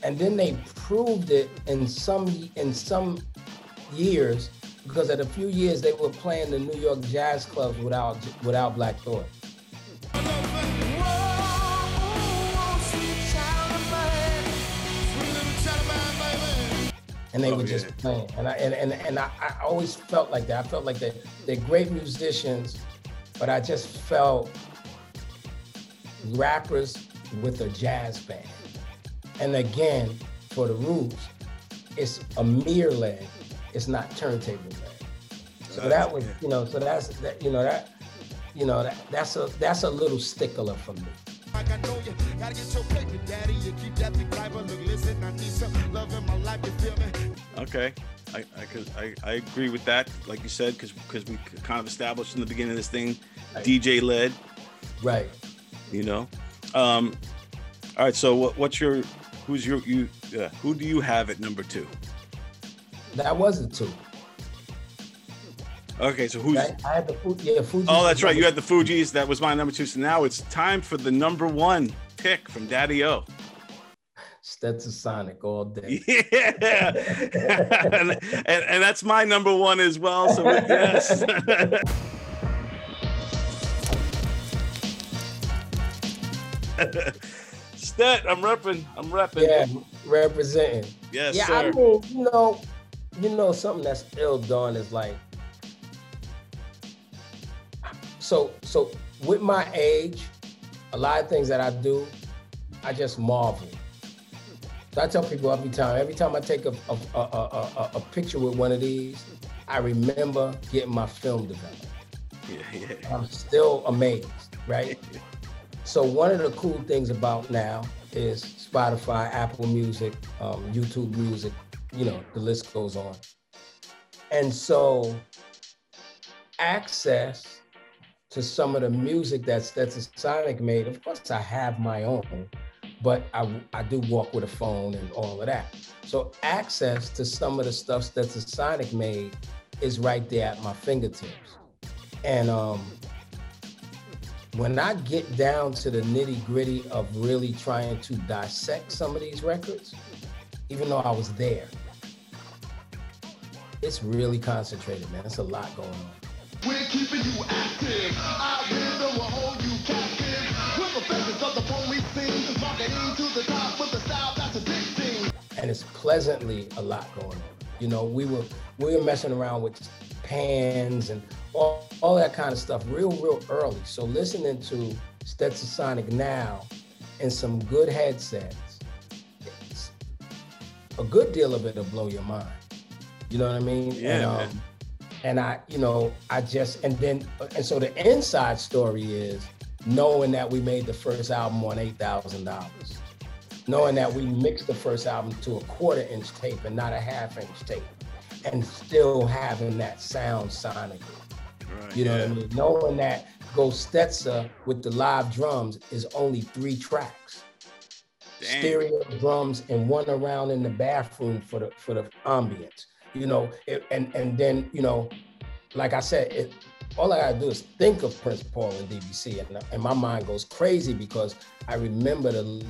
and then they proved it in some in some years because at a few years they were playing the New York jazz clubs without without Black Thought. And they Oh, were just playing, and I and and, and I, I always felt like that. I felt like they they're great musicians, but I just felt rappers with a jazz band. And again, for the Roots, it's a mirror led, it's not turntable led. So that was, you know, so that's that, you know, that, you know, that that's a that's a little stickler for me. Like I know you gotta get your paper, daddy. You keep that big fiber. Look, listen, I need some love in my life. You feel me? Okay, I I, could, I I agree with that. Like you said, because because we kind of established in the beginning of this thing, DJ led. Right. You know. Um. All right. So what, what's your who's your you uh, who do you have at number two? That was a two. Okay, so who's? Right? I had the food. Yeah, Fuji. Oh, that's right. You had the Fugees. That was my number two. So now it's time for the number one pick from Daddy O. Stetsasonic all day. Yeah, and, and, and that's my number one as well. So yes. Stet, I'm repping. I'm repping. Yeah, representing. Yes, yeah, sir. I mean, you know, you know, something that's ill done is like, so, so with my age, a lot of things that I do, I just marvel. So I tell people every time, every time I take a a, a, a, a, a picture with one of these, I remember getting my film developed. Yeah, yeah. I'm still amazed, right? So one of the cool things about now is Spotify, Apple Music, um, YouTube Music, you know, the list goes on. And so access to some of the music that's that's a Sonic made, of course I have my own, but I, I do walk with a phone and all of that. So access to some of the stuff that's a Sonic made is right there at my fingertips. And um, when I get down to the nitty gritty of really trying to dissect some of these records, even though I was there, it's really concentrated, man. It's a lot going on. We're keeping you active. Our rhythm will hold you captive. With the vengeance of the police scene, marketing to the top with the style that's addicting. and it's pleasantly a lot going on. You know, we were we were messing around with pans and all, all that kind of stuff real, real early. So listening to Stetsasonic now and some good headsets, it's, a good deal of it will blow your mind. You know what I mean? Yeah, And, man. Um, and I, you know, I just and then and so the inside story is knowing that we made the first album on eight thousand dollars knowing that we mixed the first album to a quarter inch tape and not a half inch tape, and still having that sound sonically. Right, You know yeah. what I mean? Knowing that Go Stetsa with the live drums is only three tracks. Dang. Stereo drums and one around in the bathroom for the for the ambience. You know, it, and and then you know, like I said, it, all I gotta do is think of Prince Paul and DBC, and, and my mind goes crazy because I remember the,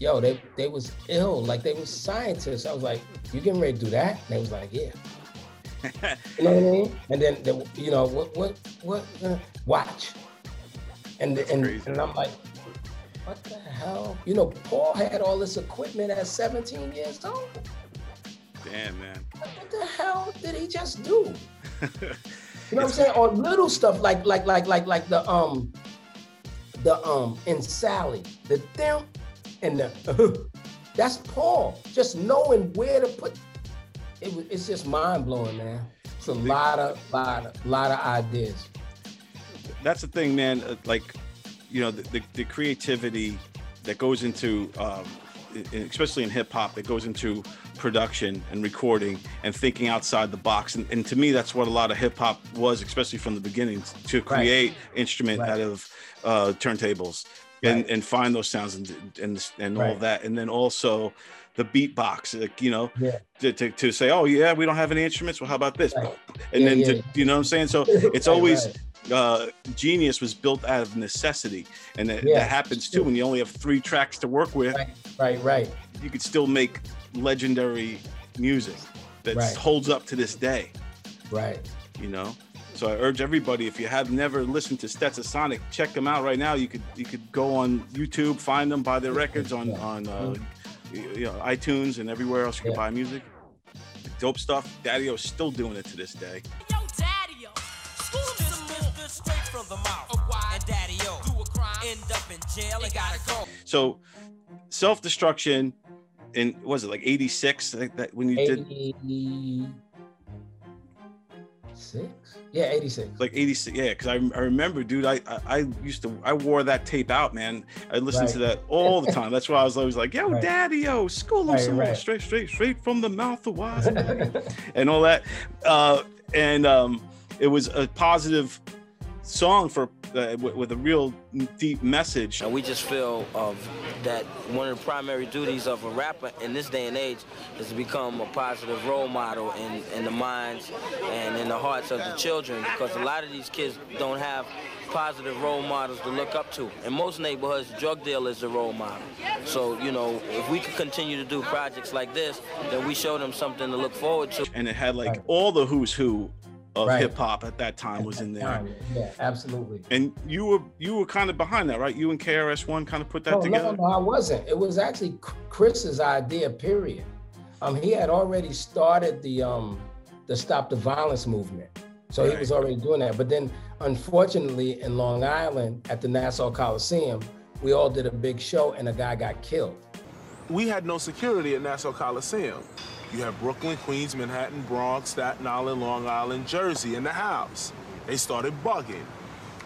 yo, they they was ill, like they was scientists. I was like, you getting ready to do that? And they was like, yeah. You know what I mean? And then, the, you know, what, what, what, uh, watch. And, and, and I'm like, what the hell? You know, Paul had all this equipment at 17 years old. Damn, man. What the hell did he just do? You know what I'm saying? Or little stuff like, like, like, like, like the, um, the, um, in Sally, the them and the, that's Paul. Just knowing where to put, it, was- it's just mind blowing, man. It's a lot of, lot of, lot of ideas. that's the thing, man. uh, Like, you know, the, the, the creativity that goes into, um, especially in hip hop, that goes into production and recording and thinking outside the box. And, and to me, that's what a lot of hip hop was, especially from the beginning, to create instrument out of uh, turntables and, and find those sounds and and, and all Right. that. And then also the beatbox, like, you know, Yeah. to, to, to say, oh, yeah, we don't have any instruments. Well, how about this? And Yeah, then, yeah, to, you know what I'm saying? So it's always right. uh, genius was built out of necessity, and that, that happens too when you only have three tracks to work with. Right, right. Right. You could still make legendary music that Right. holds up to this day. Right. You know. So I urge everybody, if you have never listened to Stetsasonic, check them out right now. You could you could go on YouTube, find them, buy their records on on uh, you know, iTunes and everywhere else you can buy music. Dope stuff. Daddy O's still doing it to this day. Yo, Daddy-O, school him some more. straight from the mouth. And Daddy-O, crime, end up in jail and gotta go. So self destruction in was it like 86 I think that when you did 86? Yeah, 86. like 86 yeah because I, I remember dude I, I I used to i wore that tape out man i listened to that all the time that's why i was always like yo Right. daddy yo school him Right, some right. straight straight straight from the mouth of wise and all that uh and um it was a positive song for uh, with, with a real deep message. And we just feel of that one of the primary duties of a rapper in this day and age is to become a positive role model in, in the minds and in the hearts of the children because a lot of these kids don't have positive role models to look up to. In most neighborhoods, drug deal is the role model. So, you know, if we could continue to do projects like this, then we show them something to look forward to. and it had like all the who's who of Right. hip hop at that time was in there. Yeah, absolutely. And you were you were kind of behind that, right? You and KRS One kind of put that no, together. No, no, I wasn't. It was actually Chris's idea. Period. Um, he had already started the um, the Stop the Violence movement, so he was already doing that. But then, unfortunately, in Long Island at the Nassau Coliseum, we all did a big show, and a guy got killed. We had no security at Nassau Coliseum. You have Brooklyn, Queens, Manhattan, Bronx, Staten Island, Long Island, Jersey in the house. They started bugging.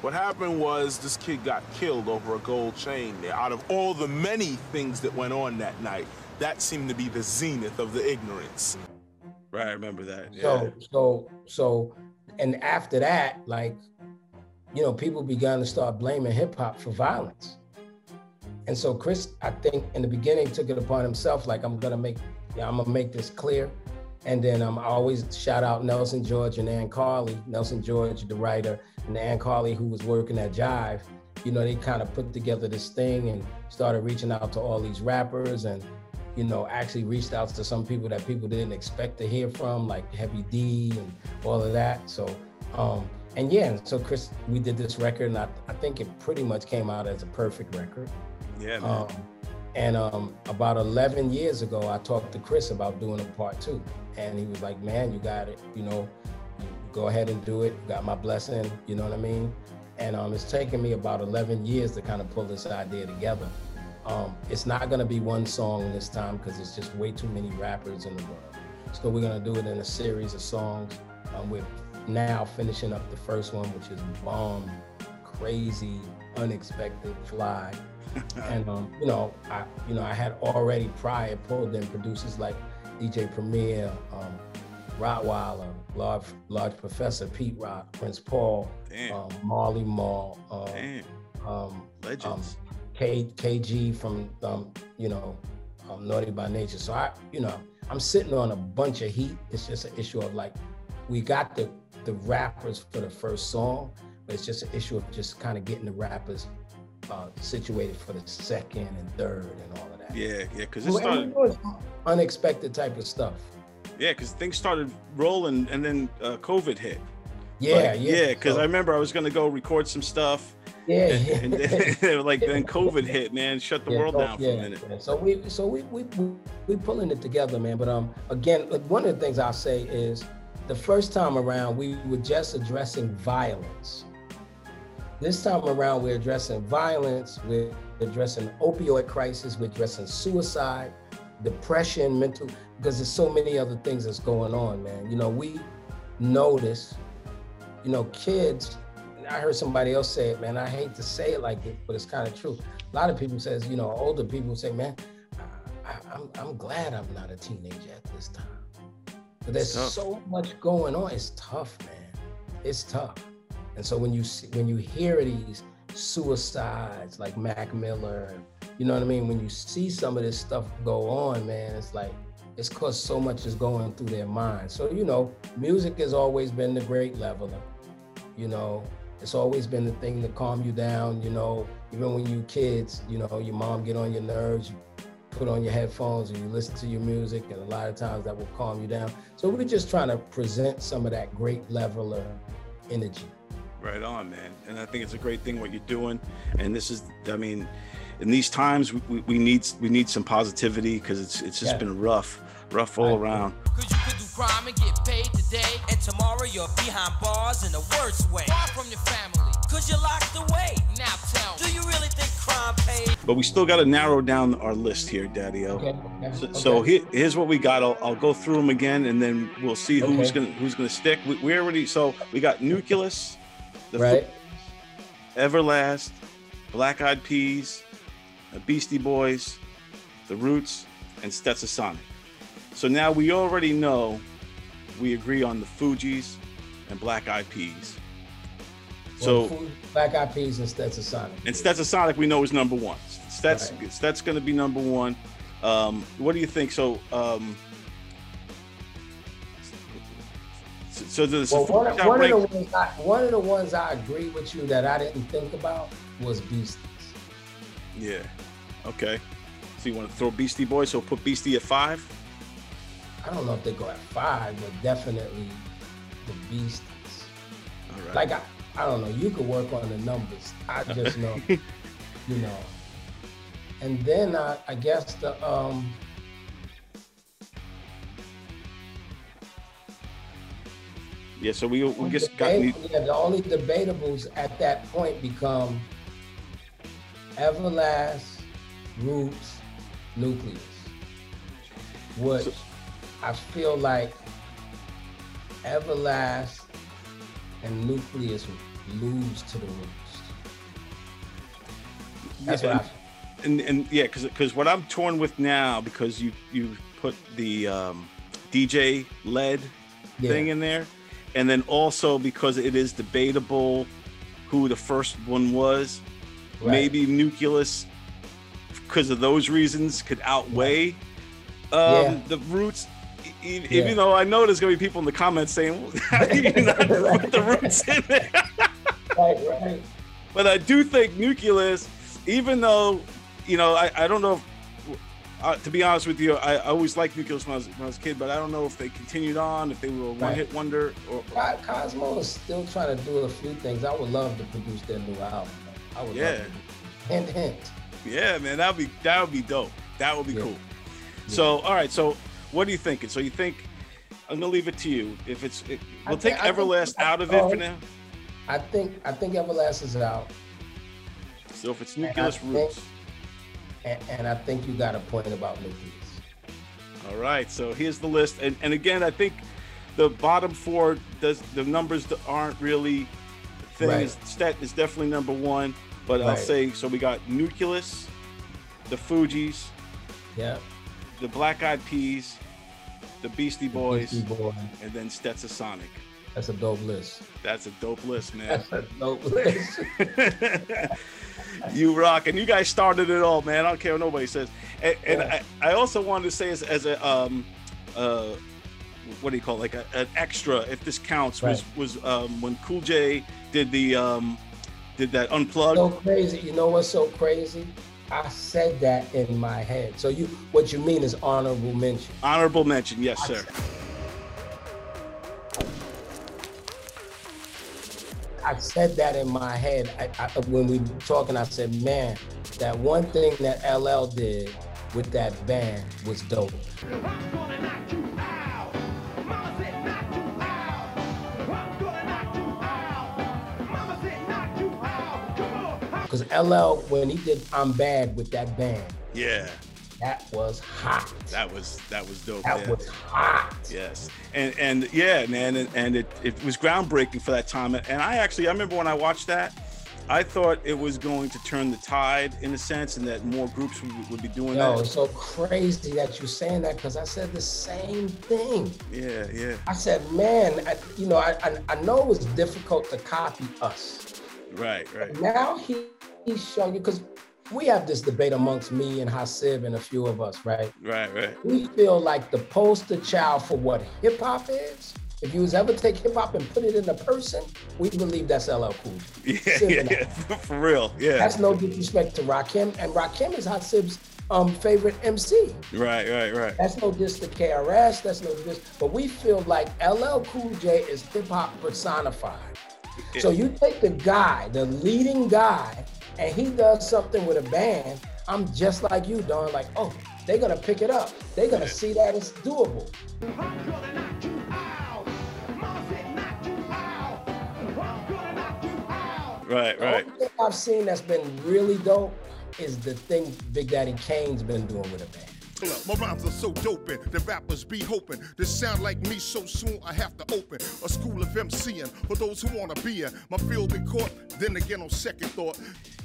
What happened was this kid got killed over a gold chain there. Out of all the many things that went on that night, that seemed to be the zenith of the ignorance. Right, I remember that. So, so, so, and after that, like, you know, people began to start blaming hip hop for violence. And so Chris, I think in the beginning took it upon himself, like I'm gonna make, yeah, I'm gonna make this clear. And then um, I always shout out Nelson George and Ann Carli, Nelson George, the writer, and Ann Carli, who was working at Jive. You know, they kind of put together this thing and started reaching out to all these rappers and, you know, actually reached out to some people that people didn't expect to hear from, like Heavy D and all of that. So, um, and yeah, so Chris, we did this record, and I, I think it pretty much came out as a perfect record. Yeah, man. Um, and um, about 11 years ago, I talked to Chris about doing a part two. And he was like, man, you got it. You know, go ahead and do it. Got my blessing. You know what I mean? And um, it's taken me about 11 years to kind of pull this idea together. Um, it's not going to be one song this time because it's just way too many rappers in the world. So we're going to do it in a series of songs. Um, we're now finishing up the first one, which is Bomb, Crazy, Unexpected, Fly and um, you know, I you know I had already prior pulled in producers like DJ Premier, um, Rockwilder, Large Large Professor, Pete Rock, Prince Paul, um, Marley Marl, um, um, Legends. K, KG from um, you know um, Naughty by Nature. So I you know I'm sitting on a bunch of heat. It's just an issue of like we got the the rappers for the first song, but it's just an issue of just kind of getting the rappers uh, situated for the second and third and all of that. Yeah, yeah, because it Well, started. and it's unexpected type of stuff. Yeah, because things started rolling, and then uh, COVID hit. Yeah, Like, yeah, yeah. Because so- I remember I was gonna go record some stuff. Yeah, and, yeah. and then, like then COVID hit, man, shut the Yeah, world so- down for yeah, a minute. yeah. So we so we we we we pulling it together, man. But um again, like, one of the things I'll say is the first time around we were just addressing violence. This time around we're addressing violence, we're addressing opioid crisis, we're addressing suicide, depression, mental because there's so many other things that's going on, man. You know, we notice, you know, kids I heard somebody else say it, man. I hate to say it like it, but it's kind of true. A lot of people says, you know, older people say, man, I, I'm, I'm glad I'm not a teenager at this time. But there's so much going on. It's tough, man. It's tough. And so when you when you hear these suicides like Mac Miller, you know what I mean? When you see some of this stuff go on, man, it's like it's cause so much is going through their mind. So you know, music has always been the great leveler. You know, it's always been the thing to calm you down. You know, even when you kids, you know, your mom get on your nerves, you put on your headphones and you listen to your music, and a lot of times that will calm you down. So we're just trying to present some of that great leveler energy. Right on, man. And I think it's a great thing what you're doing. And this is, I mean, in these times we, we, we need we need some positivity because it's it's just Yeah. been rough, rough all around. Cause you could do crime and get paid today. And tomorrow you're behind bars in the worst way. Far from your family. Cause you're locked away. Now tell me, do you really think crime pays? But we still got to narrow down our list here, Daddy O. Okay. So, so here, here's what we got. I'll, I'll go through them again, and then we'll see who's Okay. gonna who's gonna stick. We, we already so we got Newcleus, the Foo- Right. Everlast, Black Eyed Peas, the Beastie Boys, the Roots, and Stetsasonic. So now we already know we agree on the Fugees and Black Eyed Peas. So Well, Black Eyed Peas and Stetsasonic. and Stetsasonic we know is number one. Stet's Stet's going to be number one. Um, what do you think? So um, so, does Well, the one, one of the ones I, one of the ones I agree with you that I didn't think about was Beasties. Yeah. Okay. So you want to throw Beastie Boys? So put Beastie at five. I don't know if they go at five, but definitely the Beasties. All right. Like I, I don't know. You could work on the numbers. I just know, you know. And then I, I guess the um. Yeah. So we we just got. debate- yeah, the only debatables at that point become Everlast, Roots, Newcleus, which I feel like Everlast and Newcleus lose to the Roots. That's what I and, and yeah, because because what I'm torn with now because you you put the um, DJ led Yeah. thing in there, and then also because it is debatable who the first one was. Right. Maybe Newcleus, because of those reasons, could outweigh um, Yeah. the roots. E- Yeah. Even though I know there's gonna be people in the comments saying, "How do you not put the roots in there?" Right, right. But I do think Newcleus, even though, you know, I, I don't know if, uh, to be honest with you, I, I always liked Newcleus when I, was, when I was a kid, but I don't know if they continued on, if they were a one hit wonder. Or, Co- Cozmo is still trying to do a few things. I would love to produce their new album. I would Yeah. love to. Hint, hint. yeah, man, that would be that would be dope. That would be cool. So, all right, so what are you thinking? So you think I'm gonna leave it to you. If it's, it, we'll think- take I think- Everlast out of it for now. I think I think Everlast is out, So if it's Newcleus think- Roots, and, and I think you got a point about Newcleus. All right, so here's the list, and and again, I think the bottom four does the numbers that aren't really thing. Right. Is, Stet is definitely number one, but I'll say so. We got Newcleus, the Fugees, Yeah. the Black Eyed Peas, the Beastie Boys, Beastie Boy. and then Stetsasonic. That's a dope list. That's a dope list, man. That's a dope list. you rock, and you guys started it all, man. I don't care what nobody says. And, and I, I also wanted to say as, as a um, uh, what do you call it? like a, an extra, if this counts, was was um, when Cool J did the um, did that unplugged. so crazy. You know what's so crazy? I said that in my head. So you, what you mean is honorable mention. Honorable mention, yes, sir. I said that in my head I, I, when we were talking. I said, man, that one thing that LL did with that band was dope. Because LL, when he did I'm Bad with that band, Yeah, that was hot. that was that was dope. That yeah. was hot. Yes, and and yeah, man, and, and it, it was groundbreaking for that time. And I actually, I remember when I watched that, I thought it was going to turn the tide in a sense, and that more groups would, would be doing Yo, that. it's so crazy that you're saying that because I said the same thing. Yeah, yeah, I said, man, I, you know, I, I, I know it was difficult to copy us. right, right. Now he, he's showing you, because we have this debate amongst me and Hasib and a few of us, right? Right, right. We feel like the poster child for what hip hop is. If you was ever take hip hop and put it in a person, we believe that's LL Cool. J. Yeah, yeah, yeah, for real. Yeah. That's no disrespect to Rakim, and Rakim is Hasib's um, favorite MC. Right, right, right. That's no diss to KRS. That's no diss. But we feel like LL Cool J is hip hop personified. So you take the guy, the leading guy, and he does something with a band. I'm just like you, Don. Like, oh, they're gonna pick it up. They're gonna see that it's doable. Right, The right. only thing I've seen that's been really dope is the thing Big Daddy Kane's been doing with a band. My rhymes are so doping, the rappers be hoping. This sound like me so soon I have to open a school of MCing for those who wanna be in. My field been caught, then again on second thought.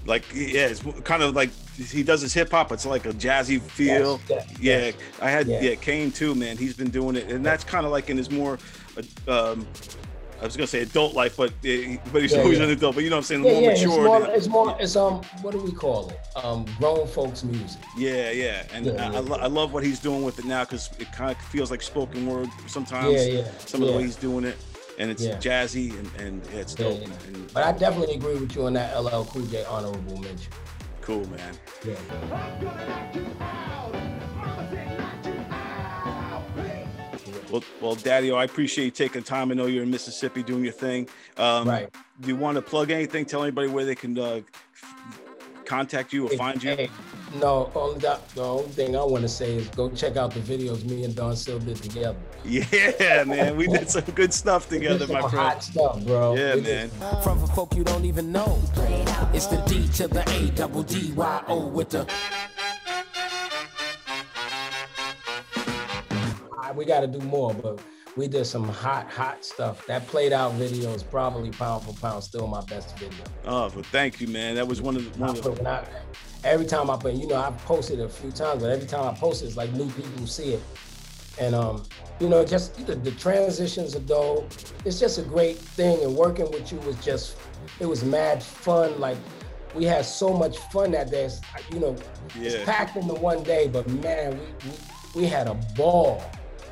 Like, yeah, it's kind of like he does his hip hop. It's like a jazzy feel. Yes, yes, yeah, I had Yeah. Kane too, man. He's been doing it, and that's kind of like in his more uh, um, I was gonna say adult life, but uh, but he's Yeah, always yeah. an adult. But you know what I'm saying? Yeah, more yeah, it's mature. more, than- it's more, it's um, what do we call it? Um, grown folks music. Yeah, yeah, and I, I, lo- I love what he's doing with it now because it kind of feels like spoken word sometimes. Yeah, yeah, Some of the way he's doing it, and it's Yeah. jazzy and, and yeah, it's dope. yeah. And But I definitely agree with you on that LL Cool J honorable mention. cool, man. Yeah. Well, well, Daddy, I appreciate you taking time. I know you're in Mississippi doing your thing. Um, Right. Do you want to plug anything? Tell anybody where they can uh, contact you or find you. hey, no, only that, the only thing I want to say is go check out the videos me and Don Sill did together. Yeah, man, we did some good stuff together, my friend. hot stuff, bro. Yeah, We did man. From for folk you don't even know. It's the D to the A double D Y O with the. I- we got to do more, but we did some hot, hot stuff. That played out video is probably pound for pound still my best video. Oh, well, thank you, man. That was one of the, one of the I, every time I put, you know, I've posted a few times, but every time I post it, it's like new people see it. And um, you know, just the, the transitions are dope. It's just a great thing, and working with you was just, it was mad fun. Like we had so much fun that day. It's, You know, Yeah. it's packed into one day, but man, we we, we had a ball.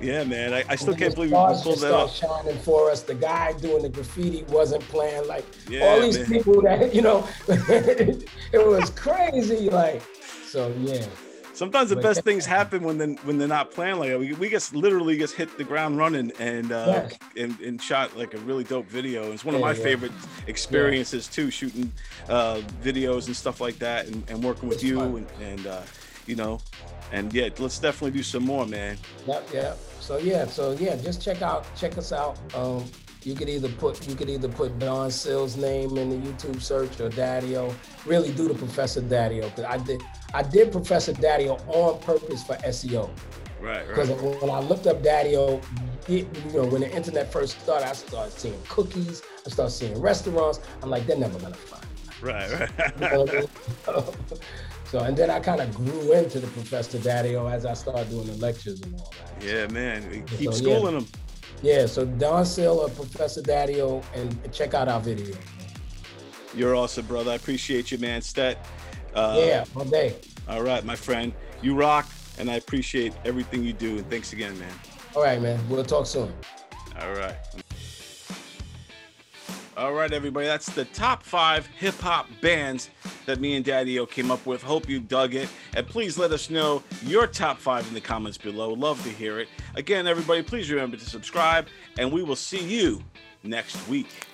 Yeah, man. I, I still can't believe we pulled that off. shining for us. The guy doing the graffiti wasn't playing. Like Yeah, all these man. people that you know, it was crazy. Like so, yeah. Sometimes the But best yeah. things happen when they when they're not playing like that. We, we just literally just hit the ground running and uh, Yes. and, and shot like a really dope video. It's one of Yeah, my yeah. favorite experiences too, shooting uh, videos and stuff like that, and, and working with It's you fun. and, and uh, you know, and yeah, let's definitely do some more, man. Yep, yep. So yeah, so yeah, just check out, check us out. Um, you could either put you could either put Don Sill's name in the YouTube search or Daddio. Really do the Professor Daddio because I did I did Professor Daddio on purpose for SEO. Right, right. Because right. when I looked up Daddio, it, you know, when the internet first started, I started seeing cookies, I started seeing restaurants. I'm like, they're never gonna find. Me. Right, You know what I mean? so and then I kind of grew into the Professor Daddio as I started doing the lectures and all that. Yeah, man. Keep So, yeah. schooling them. Yeah, so Don Sill or Professor Daddio, and check out our video. You're awesome, brother. I appreciate you, man. Stet. Uh, yeah, all day. All right, my friend. You rock, and I appreciate everything you do. And thanks again, man. All right, man. We'll talk soon. All right. All right, everybody. That's the top five hip hop bands that me and Daddy O came up with. Hope you dug it. And please let us know your top five in the comments below. Love to hear it. Again, everybody, please remember to subscribe, and we will see you next week.